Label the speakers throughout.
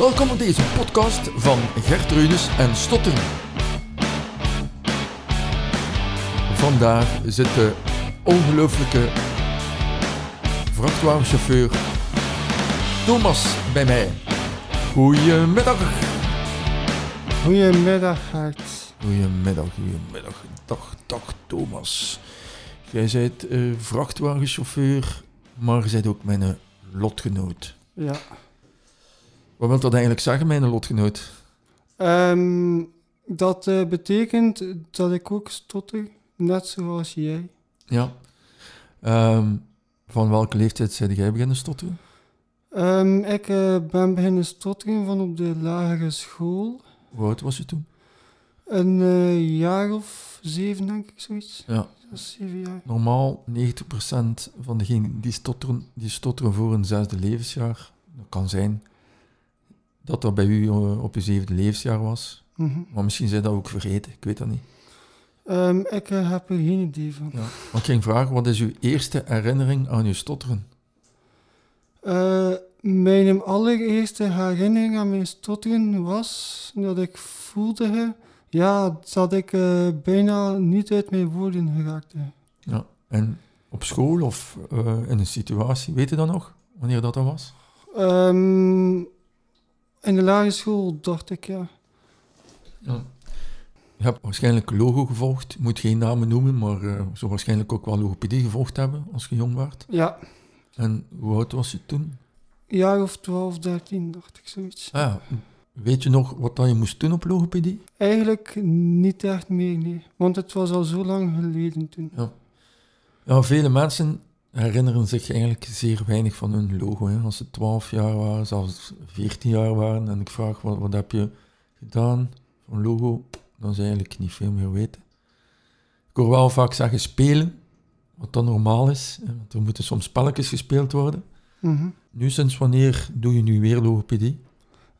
Speaker 1: Welkom op deze podcast van Gertrudis en Stotteren. Vandaag zit de ongelooflijke vrachtwagenchauffeur Thomas bij mij. Goedemiddag.
Speaker 2: Goedemiddag, Gert.
Speaker 1: Goedemiddag, goedemiddag. Dag, dag Thomas. Jij bent eh, vrachtwagenchauffeur, maar je bent ook mijn lotgenoot.
Speaker 2: Ja.
Speaker 1: Wat wil dat eigenlijk zeggen, mijn lotgenoot?
Speaker 2: Ehm, dat eh, betekent dat ik ook stotter, net zoals jij.
Speaker 1: Ja. Ehm, van welke leeftijd zijn jij beginnen stotteren?
Speaker 2: Ehm, ik eh, ben beginnen stotteren van op de lagere school.
Speaker 1: Hoe oud was je toen?
Speaker 2: Een eh, jaar of zeven, denk ik, zoiets.
Speaker 1: Ja.
Speaker 2: Zes, zeven jaar.
Speaker 1: Normaal 90% van degenen die stotteren, die stotteren voor een zesde levensjaar. Dat kan zijn dat dat bij u eh, op je zevende levensjaar was.
Speaker 2: Mhm.
Speaker 1: Maar misschien zijn dat ook vergeten, ik weet dat niet.
Speaker 2: Ehm, ik eh, heb er geen idee van.
Speaker 1: Ja. Maar ik ging vragen, wat is uw eerste herinnering aan uw stotteren?
Speaker 2: Eh, mijn allereerste herinnering aan mijn stotteren was dat ik voelde ja, dat ik bijna niet uit mijn woorden geraakte.
Speaker 1: Ja. En op school of in een situatie, weet je dat nog? Wanneer dat, dat was?
Speaker 2: Ehm, in de lagere school dacht ik, ja.
Speaker 1: Ja. Je hebt waarschijnlijk logo gevolgd, ik moet geen namen noemen, maar eh zou waarschijnlijk ook wel logopedie gevolgd hebben als je jong was.
Speaker 2: Ja,
Speaker 1: En hoe oud was je toen?
Speaker 2: jaar of 12, 13 dacht ik zoiets.
Speaker 1: Ah, ja. Weet je nog wat dat je moest doen op logopedie?
Speaker 2: Eigenlijk niet echt meer, nee. Want het was al zo lang geleden toen.
Speaker 1: Ja, vele mensen herinneren zich eigenlijk zeer weinig van hun logo. Hè. Als ze 12 jaar waren, zelfs 14 jaar waren, en ik vraag wat, wat heb je gedaan van logo, dan ze eigenlijk niet veel meer weten. Ik hoor wel vaak zeggen spelen, wat dan normaal is, hè, want er moeten soms spelletjes gespeeld worden.
Speaker 2: Mhm.
Speaker 1: Nu, sinds wanneer doe je nu weer logopedie?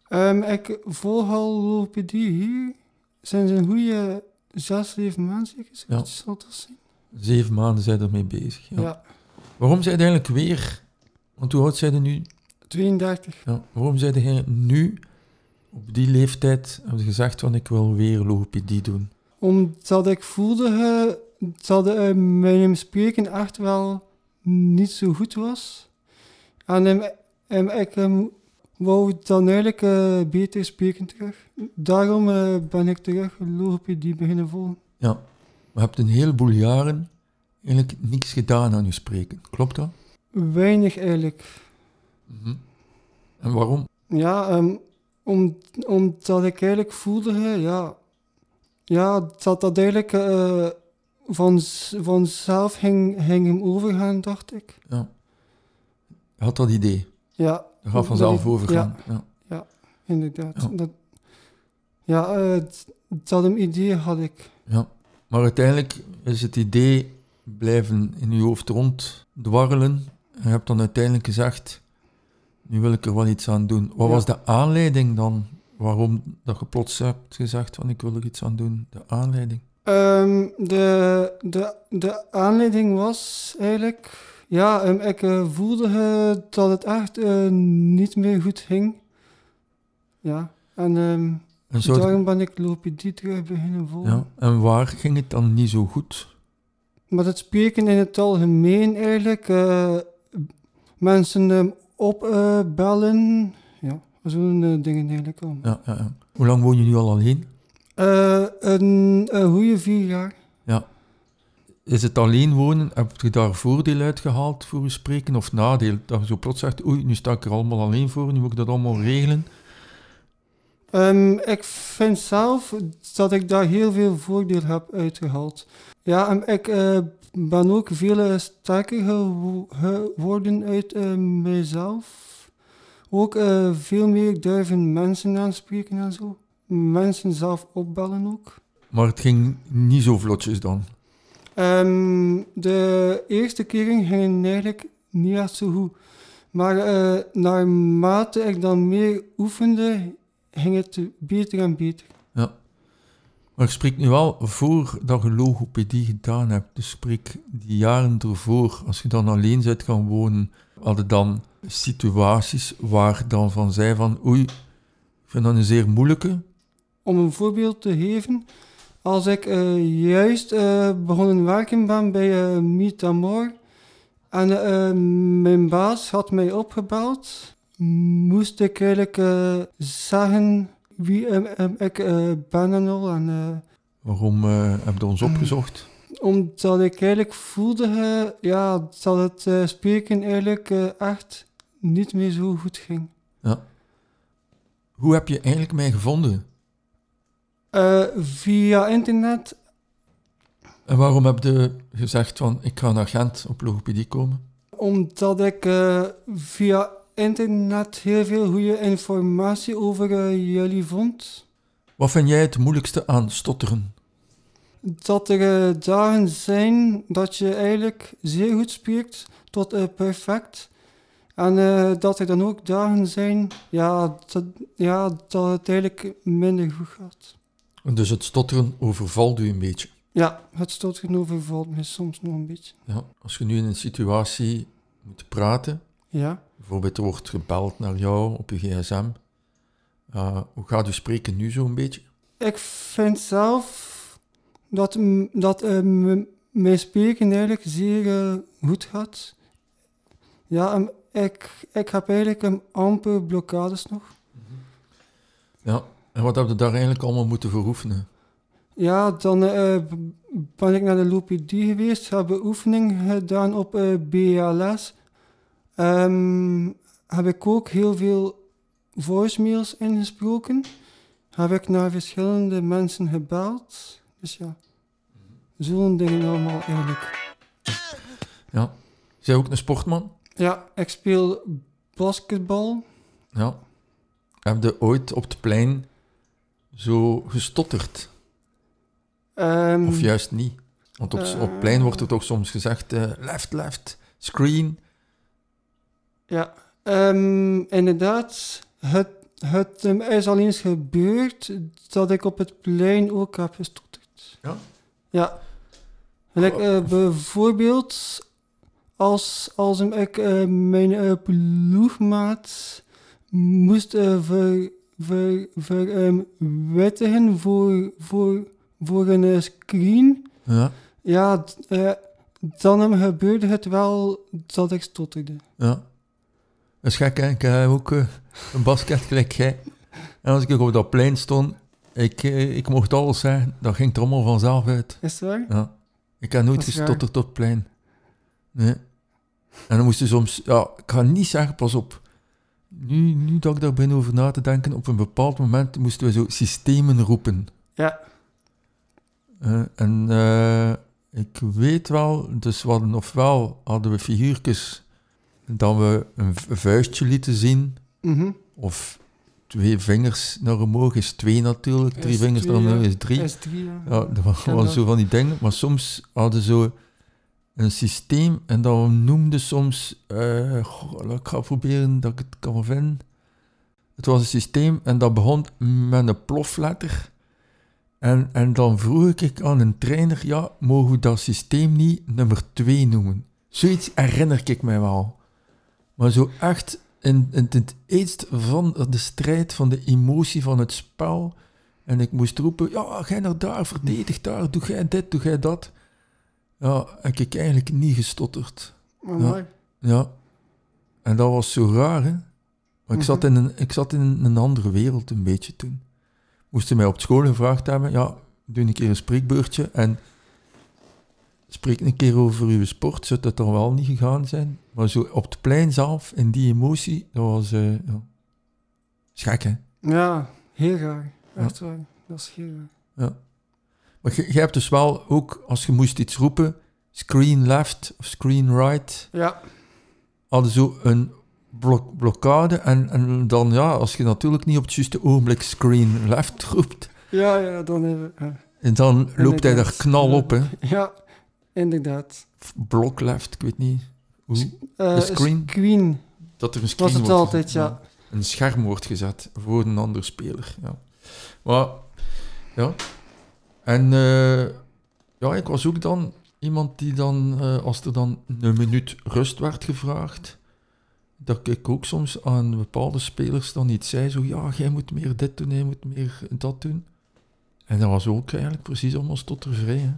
Speaker 2: Ehm, ik volg al logopedie sinds een goede zes, zeven maanden, zeker zal dat.
Speaker 1: Zeven maanden zijn ermee bezig. Ja.
Speaker 2: Ja,
Speaker 1: Waarom zijn eigenlijk weer, want hoe oud zijn je nu?
Speaker 2: 32.
Speaker 1: Ja, waarom zijn jij nu, op die leeftijd, hebben gezegd van ik wil weer logopedie doen?
Speaker 2: Omdat ik voelde eh, dat eh, mijn spreken echt wel niet zo goed was. En ik wou dan eigenlijk eh, beter spreken terug. Daarom ben ik terug logopedie beginnen volgen.
Speaker 1: Ja, je hebt een heleboel jaren eigenlijk niks gedaan aan je spreken. Klopt dat?
Speaker 2: Weinig eigenlijk.
Speaker 1: Mhm. En waarom?
Speaker 2: Ja, ehm, om, omdat ik eigenlijk voelde, ja, ja dat dat eigenlijk eh, van, vanzelf ging, ging hem overgaan, dacht ik.
Speaker 1: Ja. Je had dat idee.
Speaker 2: Ja,
Speaker 1: Dat gaat vanzelf overgaan. Ja.
Speaker 2: inderdaad.
Speaker 1: Ja.
Speaker 2: Dat, ja, eh, dat een idee had ik.
Speaker 1: Ja. Maar uiteindelijk is het idee blijven in je hoofd ronddwarrelen. En je hebt dan uiteindelijk gezegd, nu wil ik er wel iets aan doen. Wat
Speaker 2: Ja.
Speaker 1: was de aanleiding dan? Waarom dat je plots hebt gezegd van ik wil er iets aan doen? De aanleiding?
Speaker 2: Ehm, de, de, de aanleiding was eigenlijk... Ja, ehm, ik eh, voelde dat het echt eh, niet meer goed ging. Ja, en ehm,
Speaker 1: En,
Speaker 2: daarom ben ik logopedie terug beginnen volgen.
Speaker 1: ja, en waar ging het dan niet zo goed?
Speaker 2: Maar het spreken in het algemeen eigenlijk, eh, mensen ehm, opbellen, ja, zo'n eh, dingen eigenlijk.
Speaker 1: Ja, ja, ja. Hoe lang woon je nu al alleen?
Speaker 2: Eh, een, een goede vier jaar.
Speaker 1: Is het alleen wonen? Heb je daar voordeel uit gehaald voor je spreken of nadeel? Dat je zo plots zegt, oei, nu sta ik er allemaal alleen voor, nu moet ik dat allemaal regelen.
Speaker 2: Ehm, ik vind zelf dat ik daar heel veel voordeel heb uitgehaald. Ja, ik eh, ben ook veel eh, sterker gewo- geworden uit eh, mijzelf. Ook veel meer durven mensen aanspreken en zo. Mensen zelf opbellen ook.
Speaker 1: Maar het ging niet zo vlotjes dan.
Speaker 2: Ehm, de eerste keren gingen eigenlijk niet echt zo goed. Maar naarmate ik dan meer oefende, ging het beter en beter.
Speaker 1: Maar spreek nu wel voor dat je logopedie gedaan hebt. Dus spreek die jaren ervoor, als je dan alleen bent gaan wonen, hadden dan situaties waar dan van zei van oei, Ik vind dat een zeer moeilijke.
Speaker 2: Om een voorbeeld te geven, als ik eh, juist eh, begonnen werken ben bij uh, Metamor en mijn baas had mij opgebeld, moest ik eigenlijk zeggen wie eh, eh, ik eh, ben en al. En, eh,
Speaker 1: Waarom eh, heb je ons opgezocht?
Speaker 2: omdat ik eigenlijk voelde ja, dat het spreken eigenlijk echt niet meer zo goed ging.
Speaker 1: Hoe heb je eigenlijk mij gevonden?
Speaker 2: Via internet,
Speaker 1: En waarom heb je gezegd van ik ga naar Gent op logopedie komen?
Speaker 2: omdat ik eh, via internet heel veel goede informatie over eh, jullie vond.
Speaker 1: Wat vind jij het moeilijkste aan stotteren?
Speaker 2: Dat er eh, dagen zijn dat je eigenlijk zeer goed spreekt tot eh, perfect. En dat er dan ook dagen zijn ja, dat, ja, dat het eigenlijk minder goed gaat.
Speaker 1: Dus het stotteren overvalt u een beetje.
Speaker 2: Ja, het stotteren overvalt me soms nog een beetje.
Speaker 1: Ja, als je nu in een situatie moet praten,
Speaker 2: Ja.
Speaker 1: Bijvoorbeeld er wordt gebeld naar jou op je gsm, eh, hoe gaat u spreken nu zo'n beetje?
Speaker 2: Ik vind zelf dat, dat eh, mijn spreken eigenlijk zeer eh, goed gaat. Ja, ik, ik heb eigenlijk een amper blokkades nog.
Speaker 1: Ja, en wat heb je daar eigenlijk allemaal moeten voor oefenen?
Speaker 2: Ja, dan ben ik naar de logopedie geweest, heb een oefening gedaan op BLS. Ehm, heb ik ook heel veel voicemails ingesproken. Heb ik naar verschillende mensen gebeld. Dus ja, zo'n dingen allemaal eigenlijk.
Speaker 1: Ja. Zij ook een sportman?
Speaker 2: Ja, ik speel basketbal.
Speaker 1: Ja. Heb je ooit op het plein zo gestotterd?
Speaker 2: Ehm,
Speaker 1: Of juist niet? Want op, op het plein wordt er toch soms gezegd eh, left, left, screen.
Speaker 2: Ja, ehm, inderdaad. Het, het is al eens gebeurd dat ik op het plein ook heb gestotterd.
Speaker 1: Ja?
Speaker 2: Ja. Like, eh, bijvoorbeeld als, als ik eh, mijn eh, ploegmaat moest ver, ehm, voor, voor, voor een screen.
Speaker 1: Ja,
Speaker 2: Ja, dan gebeurde het wel dat ik stotterde.
Speaker 1: ja. Dat is gek, hè? Ik heb ook eh, een basket gelijk jij. En als ik op dat plein stond, ik, eh, ik mocht alles zeggen, dat ging er allemaal vanzelf uit.
Speaker 2: Is het waar?
Speaker 1: Ja. Ik heb nooit gestotterd op het plein. Nee. En dan moest je soms... Ja, ik ga niet zeggen, pas op. Nu, nu dat ik daar ben over na te denken, op een bepaald moment moesten we zo systemen roepen.
Speaker 2: Ja.
Speaker 1: Eh, en eh, ik weet wel, dus we hadden ofwel hadden we figuurtjes dat we een vuistje lieten zien,
Speaker 2: Mhm.
Speaker 1: of twee vingers naar omhoog is twee natuurlijk, drie vingers naar omhoog is drie.
Speaker 2: S3, ja.
Speaker 1: Ja, dat was
Speaker 2: dat.
Speaker 1: zo van die dingen. Maar soms hadden ze een systeem en dat noemde soms... eh, goh, ik ga proberen dat ik het kan vinden. Het was een systeem en dat begon met een plofletter. En, en dan vroeg ik aan een trainer, ja, mogen we dat systeem niet nummer 2 noemen? Zoiets herinner ik mij wel. Maar zo echt in, in het eerst van de strijd, van de emotie van het spel... En ik moest roepen, ja, ga naar daar, verdedig daar, doe jij dit, doe jij dat. Ja, heb ik eigenlijk niet gestotterd.
Speaker 2: Amai.
Speaker 1: Ja. En dat was zo raar, hè. Maar ik, zat in een, ik zat in een andere wereld een beetje toen. Moesten mij op school gevraagd hebben, ja, doe een keer een spreekbeurtje en spreek een keer over uw sport, zou dat dan wel niet gegaan zijn. Maar zo op het plein zelf, in die emotie, dat was, eh ja, hè.
Speaker 2: Ja, heel raar. Echt waar. Dat is heel raar.
Speaker 1: Ja. Maar je, je hebt dus wel ook, als je moest iets roepen, screen left of screen right,
Speaker 2: Ja.
Speaker 1: hadden zo een blok blokkade. En, en dan, ja, als je natuurlijk niet op het juiste ogenblik screen left roept,
Speaker 2: Ja, ja, dan hebben we...
Speaker 1: en dan loopt hij
Speaker 2: Inderdaad.
Speaker 1: knal op, hè.
Speaker 2: Ja, inderdaad.
Speaker 1: Blok left, ik weet niet hoe.
Speaker 2: Eh,
Speaker 1: De screen?
Speaker 2: Screen
Speaker 1: Dat er een screen
Speaker 2: was het
Speaker 1: wordt
Speaker 2: altijd,
Speaker 1: gezet,
Speaker 2: ja.
Speaker 1: Een scherm wordt gezet voor een andere speler, ja. Maar, ja. En, eh, ja, ik was ook dan iemand die dan, eh, als er dan een minuut rust werd gevraagd, dat ik ook soms aan bepaalde spelers dan iets zei, zo ja, jij moet meer dit doen, jij moet meer dat doen. En dat was ook eigenlijk precies allemaal stottervrij. Hè.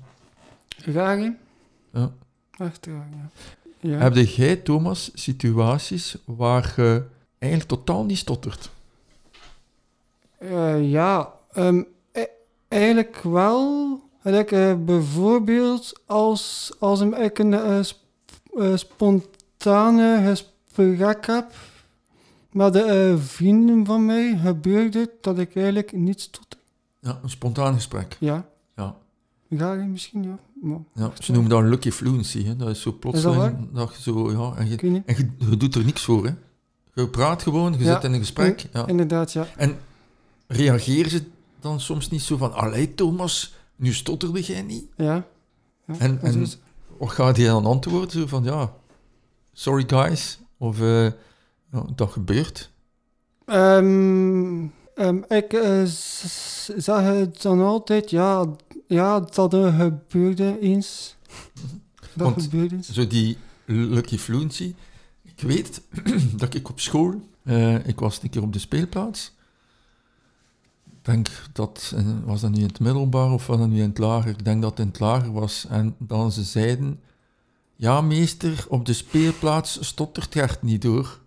Speaker 2: Raar, hè?
Speaker 1: Ja.
Speaker 2: Echt raar, ja. Ja.
Speaker 1: Heb jij, Thomas, situaties waar je eigenlijk totaal niet stottert?
Speaker 2: Eh, ja, ehm, e- eigenlijk wel. Like, eh, bijvoorbeeld als, als ik een eh, sp- spontane gesprek heb met de vrienden van mij, gebeurt het dat ik eigenlijk niet stotter.
Speaker 1: Ja, een spontaan gesprek.
Speaker 2: Ja,
Speaker 1: Ja.
Speaker 2: hè, misschien, ja.
Speaker 1: Ja, ze noemen dat een lucky fluency. Hè. Dat is zo plotseling dat, je zo, ja, en, je, en je, je doet er niks voor. Hè. Je praat gewoon, je
Speaker 2: Ja.
Speaker 1: zit in een gesprek. Ja.
Speaker 2: Inderdaad, ja.
Speaker 1: En reageren ze dan soms niet zo van, allee Thomas, nu stotterde jij niet?
Speaker 2: Ja. ja.
Speaker 1: En- en- Of gaat hij dan antwoorden zo van, ja, sorry guys, of eh, dat gebeurt.
Speaker 2: Ehm, ehm, ik eh, z- z- zeg het dan altijd, ja, ja dat er gebeurde eens. Dat
Speaker 1: Want-
Speaker 2: gebeurde eens.
Speaker 1: Zo die lucky fluency. Ik weet dat ik op school, eh, ik was een keer op de speelplaats. Ik denk dat, eh, was dat nu in het middelbaar of was dat nu in het lager? Ik denk dat het in het lager was. En dan ze zeiden, ja meester, op de speelplaats stottert Gert niet door.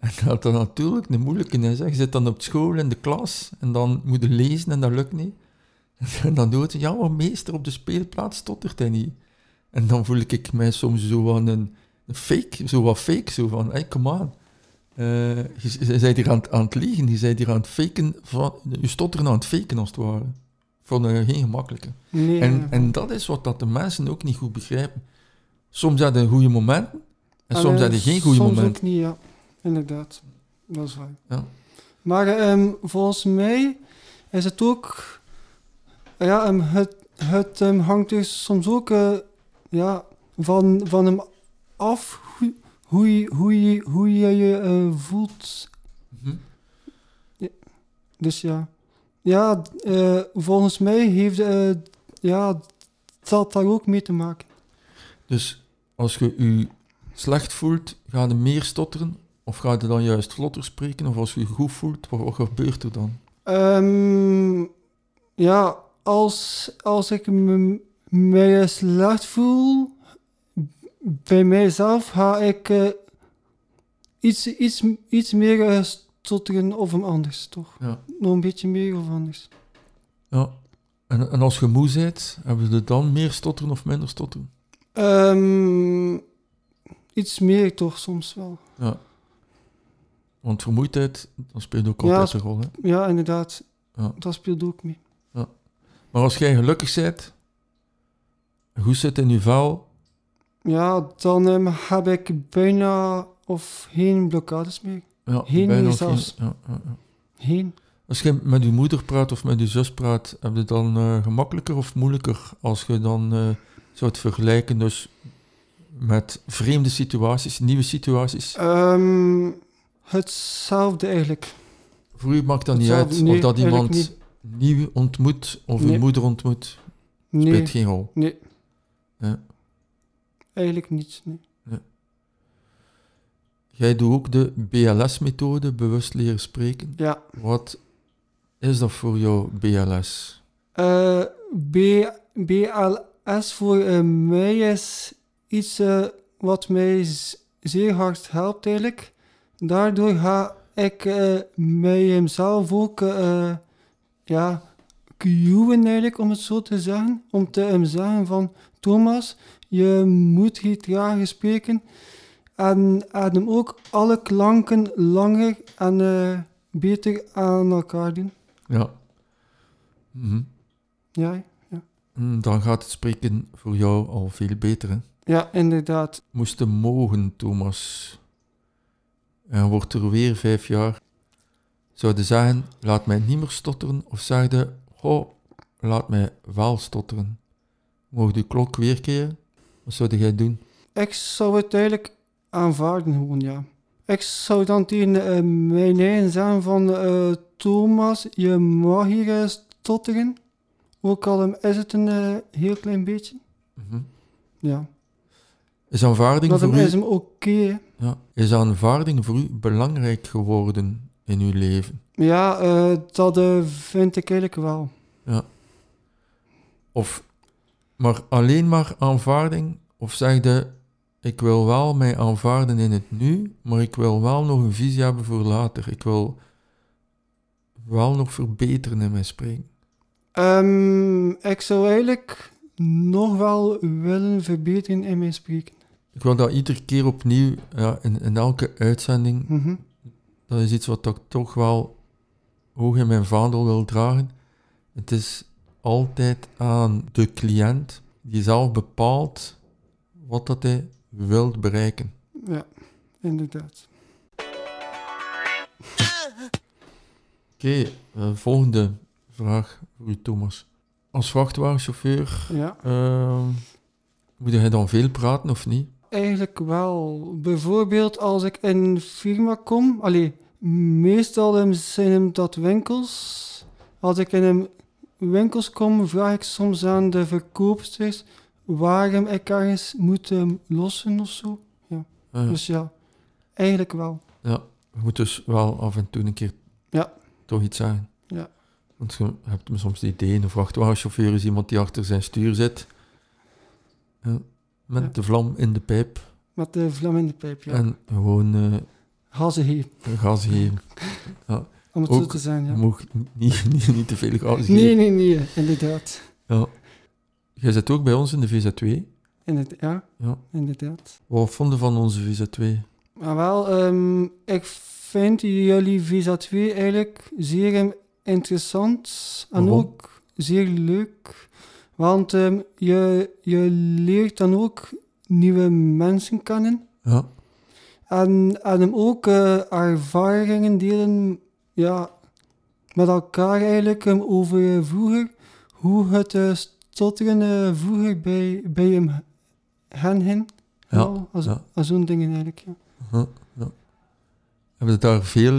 Speaker 1: En dat dat natuurlijk een moeilijke is. hè. Je zit dan op school in de klas en dan moet je lezen en dat lukt niet. En dan doet hij, ja maar meester, op de speelplaats stottert hij niet. En dan voel ik mij soms zo van een, een fake, zo wat fake, zo van, hey, come on. Eh, je, je bent hier aan, het- aan het liegen, je bent hier aan het faken, van, je stotteren aan het faken als het ware. Van eh, geen gemakkelijke.
Speaker 2: Nee,
Speaker 1: En, en dat is wat dat de mensen ook niet goed begrijpen. Soms je goede momenten, en soms heb je geen goede
Speaker 2: soms
Speaker 1: momenten.
Speaker 2: ook niet, ja. Inderdaad. Dat is waar.
Speaker 1: Ja.
Speaker 2: Maar ehm, volgens mij is het ook... Ja, ehm, het, het ehm, hangt dus soms ook eh, ja, van, van hem af hoe, hoe, je, hoe, je, hoe je je eh, voelt.
Speaker 1: Mhm.
Speaker 2: Dus ja. Ja, eh, volgens mij heeft ja, dat daar ook mee te maken.
Speaker 1: Dus als je je slecht voelt, ga je meer stotteren? Of ga je dan juist vlotter spreken? Of als je je goed voelt, wat, wat gebeurt er dan?
Speaker 2: Ehm, ja, als, als ik me, slecht voel, bij mijzelf ga ik eh, iets, iets, iets meer stotteren of een anders, toch?
Speaker 1: Ja.
Speaker 2: Nog een beetje meer of anders.
Speaker 1: Ja. En, en als je moe bent, hebben we dan meer stotteren of minder stotteren?
Speaker 2: Ehm, iets meer toch soms wel.
Speaker 1: Ja. Want vermoeidheid, dat speelt ook
Speaker 2: Ja,
Speaker 1: altijd een rol. Hè?
Speaker 2: Ja, inderdaad.
Speaker 1: Ja.
Speaker 2: Dat speelt ook mee.
Speaker 1: Maar als jij gelukkig bent, goed zit in je vel,
Speaker 2: Ja, dan ehm, heb ik bijna of geen blokkades meer.
Speaker 1: ja,
Speaker 2: Heen
Speaker 1: bijna geen-
Speaker 2: zelfs.
Speaker 1: ja, ja, ja.
Speaker 2: Heen.
Speaker 1: Als je met je moeder praat of met je zus praat, heb je dan eh, gemakkelijker of moeilijker als je dan eh, zou het vergelijken dus met vreemde situaties, nieuwe situaties?
Speaker 2: Ehm, hetzelfde eigenlijk.
Speaker 1: Voor u maakt dat niet uit
Speaker 2: Nee,
Speaker 1: of dat iemand nieuw ontmoet of
Speaker 2: Nee.
Speaker 1: een moeder ontmoet,
Speaker 2: Nee,
Speaker 1: speelt geen rol.
Speaker 2: nee.
Speaker 1: Ja.
Speaker 2: Eigenlijk niet. Nee.
Speaker 1: Jij doet ook de BLS-methode, bewust leren spreken.
Speaker 2: Ja.
Speaker 1: Wat is dat voor jou, BLS?
Speaker 2: Eh, B, BLS voor eh, mij is iets eh, wat mij zeer hard helpt eigenlijk. Daardoor ga ik eh mij zelf ook eh, ja, cueën eigenlijk, om het zo te zeggen. Om te hem zeggen van, Thomas, je moet hier trager spreken. En, hem ook alle klanken langer en eh, beter aan elkaar doen.
Speaker 1: Ja. Mhm.
Speaker 2: Ja,
Speaker 1: Mm, Dan gaat het spreken voor jou al veel beter. Hè?
Speaker 2: ja inderdaad.
Speaker 1: Moesten mogen, Thomas. En wordt er weer vijf jaar. Zouden zeggen, laat mij niet meer stotteren. Of zeiden, oh, laat mij wel stotteren. Mocht de klok weer keren? Wat zou jij doen?
Speaker 2: Ik zou het eigenlijk aanvaarden gewoon, ja. Ik zou dan tegen eh, mijn eigen zeggen van... eh, Thomas, je mag hier eh, stotteren. Ook al is het een heel klein beetje.
Speaker 1: Mhm.
Speaker 2: Ja.
Speaker 1: Is aanvaarding
Speaker 2: Dat
Speaker 1: voor
Speaker 2: hem
Speaker 1: u...
Speaker 2: is hem oké.
Speaker 1: Ja. Is aanvaarding voor u belangrijk geworden in uw leven?
Speaker 2: Ja, eh, dat eh, vind ik eigenlijk wel.
Speaker 1: Of maar alleen maar aanvaarding? Of zeg je, ik wil wel mij aanvaarden in het nu, maar ik wil wel nog een visie hebben voor later. Ik wil wel nog verbeteren in mijn spreken.
Speaker 2: Ehm, ik zou eigenlijk nog wel willen verbeteren in mijn spreken.
Speaker 1: Ik wil dat iedere keer opnieuw, ja, in, in elke uitzending,
Speaker 2: Mhm.
Speaker 1: dat is iets wat ik toch wel hoog in mijn vaandel wil dragen. Het is altijd aan de cliënt die zelf bepaalt wat dat hij wil bereiken.
Speaker 2: Ja, inderdaad.
Speaker 1: Oké, eh, volgende vraag voor u, Thomas. Als vrachtwagenchauffeur,
Speaker 2: Ja,
Speaker 1: ehm, moet hij dan veel praten of niet?
Speaker 2: Eigenlijk wel. Bijvoorbeeld als ik in een firma kom, allee, meestal zijn hem dat winkels. Als ik in een winkels kom, vraag ik soms aan de verkoopsters waarom ik ergens moet ehm, lossen of zo.
Speaker 1: Eh,
Speaker 2: Dus ja, eigenlijk wel.
Speaker 1: Ja, je moet dus wel af en toe een keer
Speaker 2: Ja.
Speaker 1: toch iets zeggen.
Speaker 2: Ja.
Speaker 1: Want je hebt soms het idee, een vrachtwagenchauffeur is iemand die achter zijn stuur zit. Ja, met
Speaker 2: Ja.
Speaker 1: de vlam in de pijp.
Speaker 2: Met de vlam in de pijp, ja.
Speaker 1: En gewoon
Speaker 2: hier,
Speaker 1: gas geven.
Speaker 2: om het zo te zijn, ja.
Speaker 1: mag niet, niet, niet te veel gas geven.
Speaker 2: Nee, nee, nee, inderdaad.
Speaker 1: Ja. Jij zit ook bij ons in de VZ2.
Speaker 2: Inderdaad, ja,
Speaker 1: Ja.
Speaker 2: inderdaad.
Speaker 1: Wat vonden van onze VZ2?
Speaker 2: Maar wel, ehm, ik vind jullie Visa 2 eigenlijk zeer interessant en
Speaker 1: Waarom?
Speaker 2: ook zeer leuk. Want ehm, je, je leert dan ook nieuwe mensen kennen.
Speaker 1: Ja,
Speaker 2: En, en hem ook eh, ervaringen delen ja, met elkaar eigenlijk ehm, over vroeger. Hoe het uh, stotteren eh, vroeger bij, bij hem, hen.
Speaker 1: Ja,
Speaker 2: als,
Speaker 1: ja.
Speaker 2: als zo'n dingen eigenlijk. Ja.
Speaker 1: ja, ja. Hebben we daar veel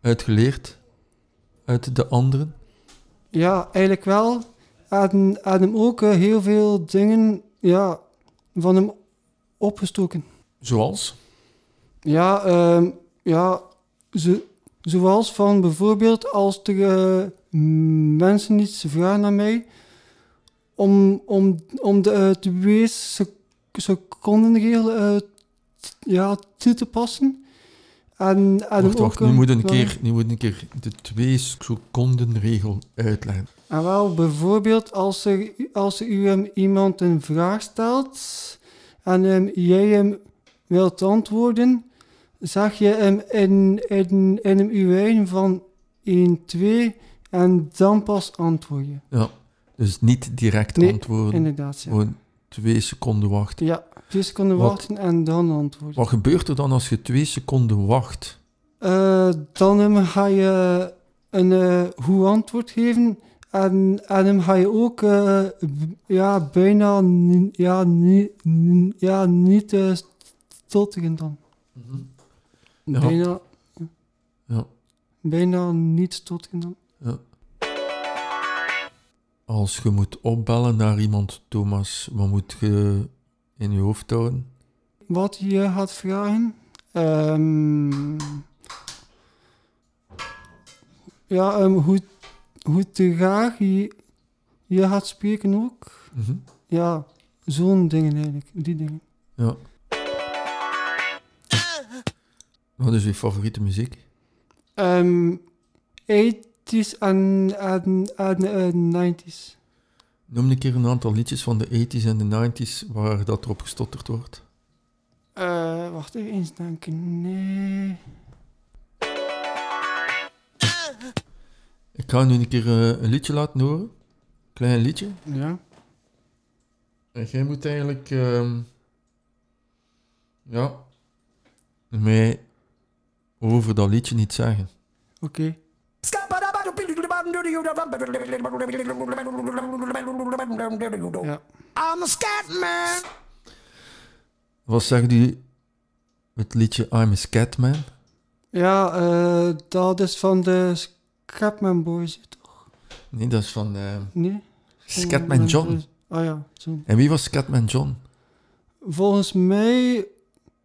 Speaker 1: uit geleerd? Uit de anderen?
Speaker 2: Ja, eigenlijk wel. En, hem ook eh, heel veel dingen ja, van hem opgestoken.
Speaker 1: Zoals?
Speaker 2: Ja, ehm, ja zo, zoals van bijvoorbeeld als er eh, mensen iets vragen aan mij om, om, om de uh, twee sec secondenregel uh, ja, toe te passen. En, en
Speaker 1: wacht, wacht,
Speaker 2: ook,
Speaker 1: nu moet, een keer, nu moet een keer de twee seconden regel uitleggen.
Speaker 2: En wel, bijvoorbeeld als er, als u hem iemand een vraag stelt en jij hem wilt antwoorden, zeg je hem in, in, in hem uw eigen van 1, 2 en dan pas antwoord je.
Speaker 1: Ja, dus niet direct
Speaker 2: Nee,
Speaker 1: antwoorden,
Speaker 2: Inderdaad, ja.
Speaker 1: gewoon twee seconden wachten.
Speaker 2: Ja, twee seconden
Speaker 1: Wat-
Speaker 2: wachten en dan antwoorden.
Speaker 1: Wat gebeurt er dan als je twee seconden wacht?
Speaker 2: Eh, dan ga je een eh, hoe antwoord geven en, en hem ga je ook ja, bijna ja, ni- ni- ja, niet eh, stotteren dan.
Speaker 1: Ja.
Speaker 2: Bijna,
Speaker 1: Ja.
Speaker 2: bijna niet stotteren dan.
Speaker 1: Als je moet opbellen naar iemand, Thomas, wat moet je in je hoofd houden?
Speaker 2: Wat je gaat vragen? Ehm, ja, ehm, hoe, hoe te graag je, je gaat spreken ook.
Speaker 1: Mhm.
Speaker 2: Ja, zo'n dingen eigenlijk, die dingen.
Speaker 1: Ja. Wat is je favoriete muziek?
Speaker 2: Ehm 80s en, en, en eh, 90s.
Speaker 1: Noem een keer een aantal liedjes van de 80s en de 90s waar dat erop gestotterd wordt.
Speaker 2: Eh, wacht even eens denken. Nee.
Speaker 1: Ik ga nu een keer eh, een liedje laten horen. Klein liedje.
Speaker 2: Ja.
Speaker 1: En jij moet eigenlijk... ehm, ja... Mij over dat liedje niet zeggen.
Speaker 2: Oké. Ja.
Speaker 3: I'm a scat man.
Speaker 1: Wat zegt u het liedje I'm a Scatman?
Speaker 2: Ja, eh, dat is van de Scapman Boys, toch?
Speaker 1: Nee, dat is van eh,
Speaker 2: Nee?
Speaker 1: Scatman John.
Speaker 2: Ah ja, zo.
Speaker 1: En wie was Scatman John?
Speaker 2: Volgens mij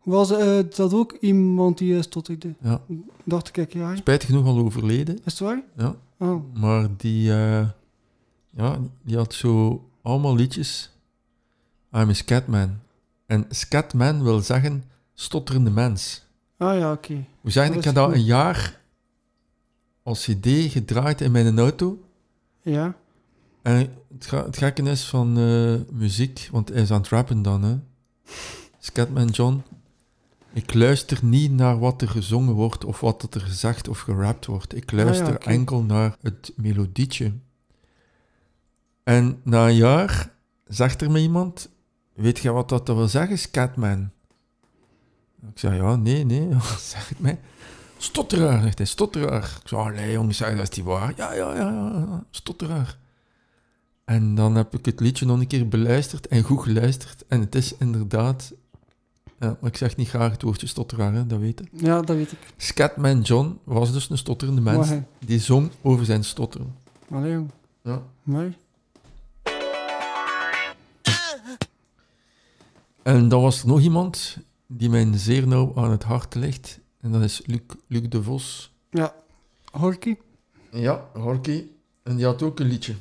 Speaker 2: Was eh, dat ook iemand die eh, stotterde?
Speaker 1: Ja.
Speaker 2: Dacht ik, ja.
Speaker 1: Spijtig genoeg al overleden.
Speaker 2: Is het waar?
Speaker 1: Ja.
Speaker 2: Oh.
Speaker 1: Maar die, eh, ja, die had zo allemaal liedjes. I'm a scatman. En scatman wil zeggen stotterende mens.
Speaker 2: Ah ja, oké.
Speaker 1: Hoe zeg
Speaker 2: Dat
Speaker 1: ik, ik
Speaker 2: is
Speaker 1: heb dat een jaar als cd gedraaid in mijn auto.
Speaker 2: Ja.
Speaker 1: En het, ga- het gekke is van eh, muziek, want hij is aan het rappen dan, hè. Scatman John. Ik luister niet naar wat er gezongen wordt of wat er gezegd of gerapt wordt. Ik luister
Speaker 2: Ah ja, oké.
Speaker 1: enkel naar het melodietje. En na een jaar zegt er me iemand, weet je wat dat wil zeggen, Scatman? Ik zei, ja, nee, nee, zeg het mij. Stotteraar, zegt hij, stotteraar. Ik zei, allee jongens, dat is niet waar. Ja, ja, ja, ja, stotteraar. En dan heb ik het liedje nog een keer beluisterd en goed geluisterd. En het is inderdaad... Maar ik zeg niet graag het woordje stotteraar, hè, dat weet je.
Speaker 2: Ja, dat weet ik.
Speaker 1: Scatman John was dus een stotterende mens. Die zong over zijn stotteren.
Speaker 2: Allee, jong.
Speaker 1: Ja.
Speaker 2: Mooi.
Speaker 1: En dan was er nog iemand die mij zeer nauw aan het hart ligt. En dat is Luc, Luc de Vos.
Speaker 2: Ja. Horky?
Speaker 1: Ja, Horky. En die had ook een liedje.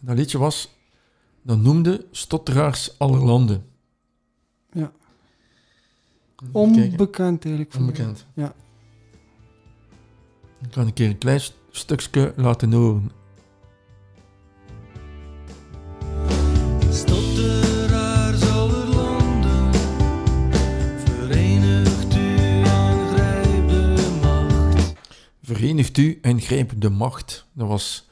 Speaker 1: Dat liedje was, dat noemde Stotteraars aller landen.
Speaker 2: Ja. Onbekend eigenlijk. voor mij.
Speaker 1: Onbekend.
Speaker 2: Ja.
Speaker 1: Ik kan een keer een klein st- stukje laten horen.
Speaker 4: Verenigt u en grijp de macht.
Speaker 1: Dat was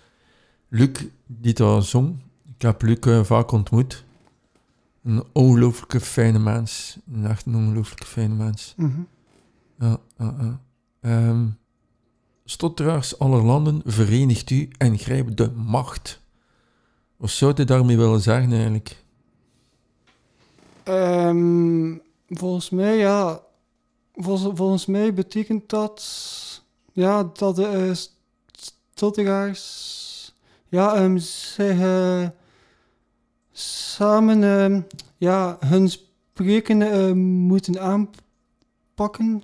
Speaker 1: Luc die dat zong. Ik heb Luc eh, vaak ontmoet. Een ongelooflijke fijne mens. Een echt een ongelooflijke fijne mens.
Speaker 2: Mhm.
Speaker 1: Ja, ja, ja. Ehm, stotteraars aller landen, verenigt u en grijp de macht. Wat zou hij daarmee willen zeggen eigenlijk?
Speaker 2: Ehm, volgens mij, ja. Volgens mij betekent dat. Ja, dat de eh, stotteraars. Ja, ehm zich eh, samen. ehm, ja, hun spreken eh, moeten aanpakken.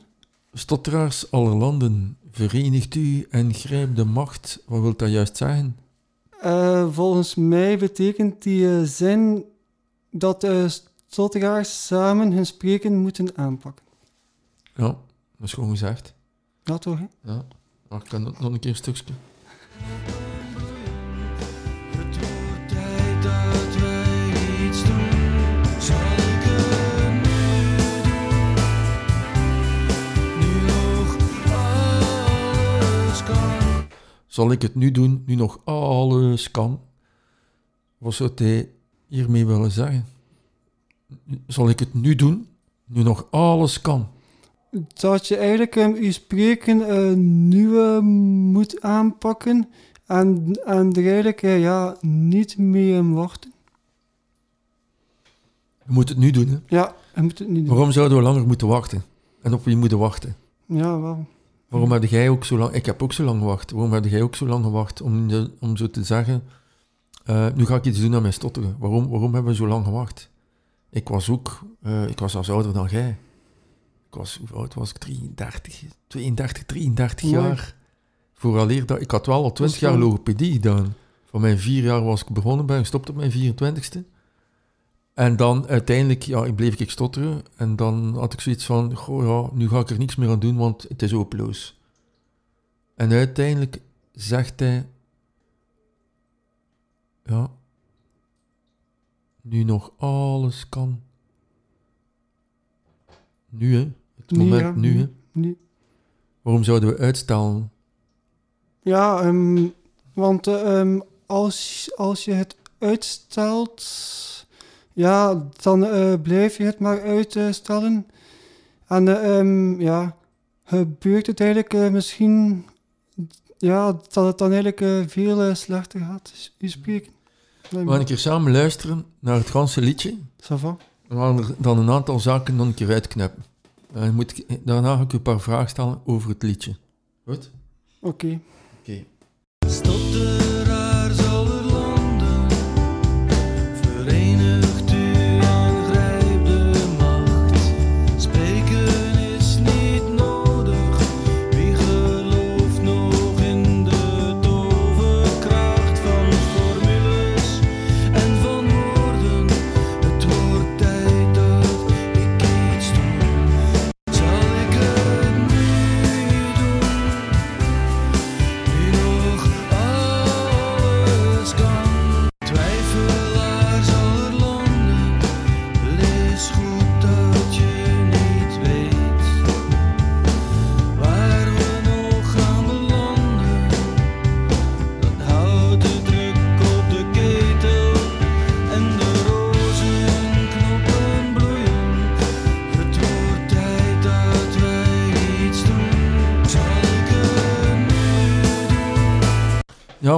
Speaker 1: Stotteraars aller landen, verenigt u en grijp de macht. Wat wil dat juist zeggen?
Speaker 2: Eh, volgens mij betekent die zin dat de stotteraars samen hun spreken moeten aanpakken.
Speaker 1: Ja, dat is gewoon gezegd.
Speaker 2: Ja, toch? Hè?
Speaker 1: Ja. Maar ik kan nog nog een keer een stukje.
Speaker 4: Dat. Zal ik het nu doen, nu nog alles kan?
Speaker 1: Wat zou hij hiermee willen zeggen? Zal ik het nu doen, nu nog alles kan?
Speaker 2: Dat je eigenlijk um, je spreken nu eh, moet aanpakken en, en er eigenlijk eh, ja, niet mee um, wachten.
Speaker 1: Je moet het nu doen, hè?
Speaker 2: Ja, je moet het niet doen.
Speaker 1: Waarom zouden we langer moeten wachten? En op wie moeten wachten?
Speaker 2: Ja, wel.
Speaker 1: Waarom heb jij ook zo lang... Ik heb ook zo lang gewacht. Waarom heb jij ook zo lang gewacht om, de- om zo te zeggen... eh, nu ga ik iets doen aan mijn stotteren. Waarom, waarom hebben we zo lang gewacht? Ik was ook... eh, ik was zelfs ouder dan jij. Ik was... Hoe oud was ik? 33, 32, 33
Speaker 2: Mooi.
Speaker 1: jaar. Vooraleer dat... Ik had wel al 20
Speaker 2: wel-
Speaker 1: jaar logopedie gedaan. Van mijn vier jaar was ik begonnen, ben ik gestopt op mijn 24ste. En dan uiteindelijk, ja, ik bleef ik stotteren. En dan had ik zoiets van, goh ja, nu ga ik er niks meer aan doen, want het is hopeloos. En uiteindelijk zegt hij, ja, nu nog alles kan. Nu, hè. Het
Speaker 2: Nu,
Speaker 1: moment
Speaker 2: ja,
Speaker 1: nu, hè.
Speaker 2: nu.
Speaker 1: Waarom zouden we uitstellen?
Speaker 2: Ja, ehm, want eh, ehm, als, als je het uitstelt, ja, dan eh, blijf je het maar uitstellen. En eh, ehm, ja, gebeurt het eigenlijk eh, misschien, ja, dat het dan eigenlijk eh, veel slechter gaat, je spreken.
Speaker 1: We gaan een keer samen luisteren naar het ganse liedje.
Speaker 2: Ça va?
Speaker 1: We gaan dan een aantal zaken nog een keer uitknippen. Dan moet ik, daarna ga ik u een paar vragen stellen over het liedje. Goed?
Speaker 2: Oké.
Speaker 1: Oké.
Speaker 4: Stotteraar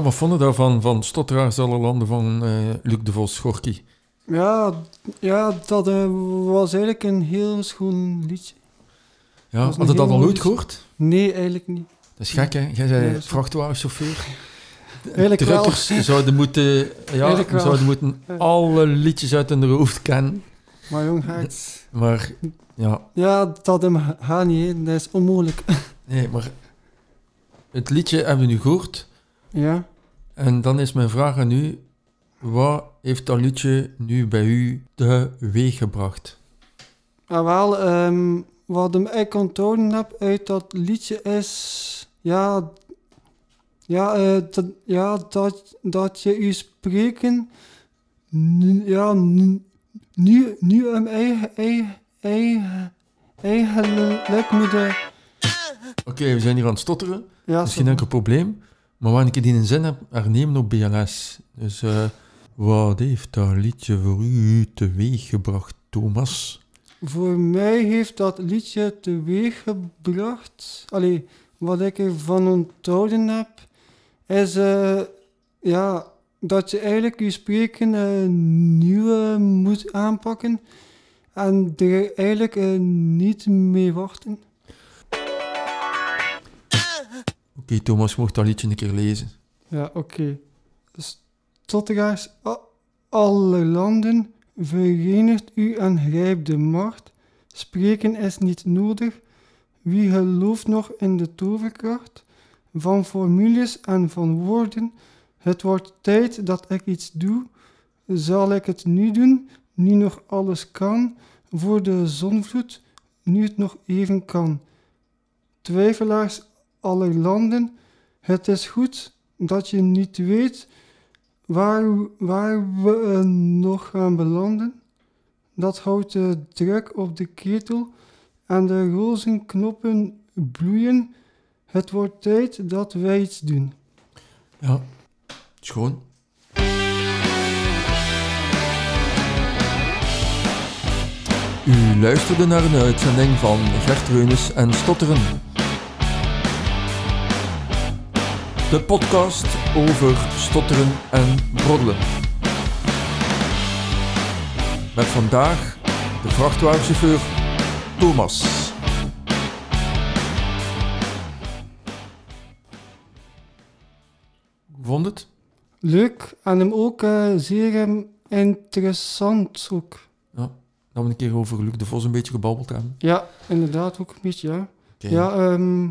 Speaker 1: wat vond je daarvan, van Stotteraars aller landen van eh, Luc de Vos, Gorky?
Speaker 2: Ja, ja dat eh, was eigenlijk een heel schoon liedje.
Speaker 1: Ja, had je dat al ooit gehoord?
Speaker 2: Nee, eigenlijk niet.
Speaker 1: Dat is gek, hè? Jij
Speaker 2: dat is-
Speaker 1: vrachtwagenchauffeur.
Speaker 2: Eigenlijk wel.
Speaker 1: Truckers zouden moeten, ja, zouden moeten alle liedjes uit hun hoofd kennen.
Speaker 2: Maar jong, het-
Speaker 1: Maar, ja,
Speaker 2: ja, dat hem gaat niet, dat is onmogelijk.
Speaker 1: nee, maar het liedje hebben we nu gehoord.
Speaker 2: ja,
Speaker 1: En dan is mijn vraag aan u, wat heeft dat liedje nu bij u teweeg gebracht?
Speaker 2: maar wel, ehm, wat ik onthouden heb uit dat liedje is, ja, ja, eh, dat, ja dat, dat je je spreken, nu- ja, nu, nu, nu hem eigen, eigen, eigen, eigenlijk moet
Speaker 1: Oké, we zijn hier aan het stotteren.
Speaker 2: ja,
Speaker 1: geen enkel probleem. Maar wanneer ik die in een zin heb, hernemen op BLS. Dus eh, wat heeft dat liedje voor u teweeg gebracht, Thomas?
Speaker 2: Voor mij heeft dat liedje teweeggebracht. Allee, wat ik ervan onthouden heb, is eh, ja, dat je eigenlijk je spreken eh, nieuw moet aanpakken en er eigenlijk eh, niet mee wachten.
Speaker 1: Oké, Thomas, mocht dat liedje een keer lezen.
Speaker 2: Ja, oké. Stotteraars, a- alle landen, verenigt u en grijpt de macht. Spreken is niet nodig. Wie gelooft nog in de toverkracht van formules en van woorden? Het wordt tijd dat ik iets doe. Zal ik het nu doen, nu nog alles kan, voor de zonvloed, nu het nog even kan. Twijfelaars aller landen, het is goed dat je niet weet waar, waar we eh, nog gaan belanden. Dat houdt de druk op de ketel en de rozenknoppen bloeien. Het wordt tijd dat wij iets doen.
Speaker 1: Ja, schoon. U luisterde naar een uitzending van Gert Reunis en Stotteren. De podcast over stotteren en broddelen. Met vandaag de vrachtwagenchauffeur Thomas. Vond het?
Speaker 2: Leuk en hem ook eh, zeer eh, interessant ook.
Speaker 1: Ja, dat we een keer over Luc de Vos een beetje gebabbeld hebben.
Speaker 2: Ja, inderdaad ook een beetje, ja. Ja, ehm,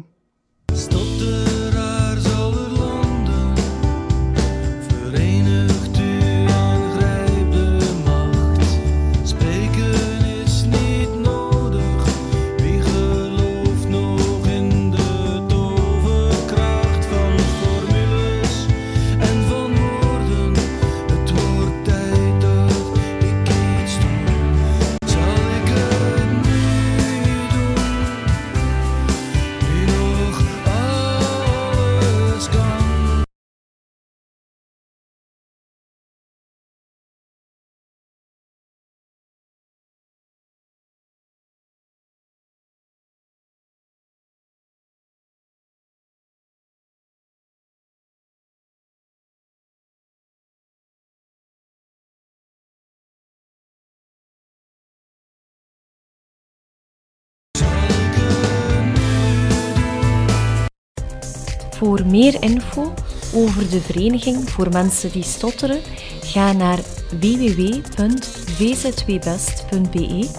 Speaker 5: Voor meer info over de Vereniging voor Mensen die Stotteren, ga naar www.vzwbest.be.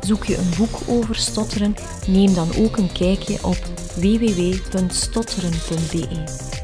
Speaker 5: Zoek je een boek over stotteren, neem dan ook een kijkje op www.stotteren.be.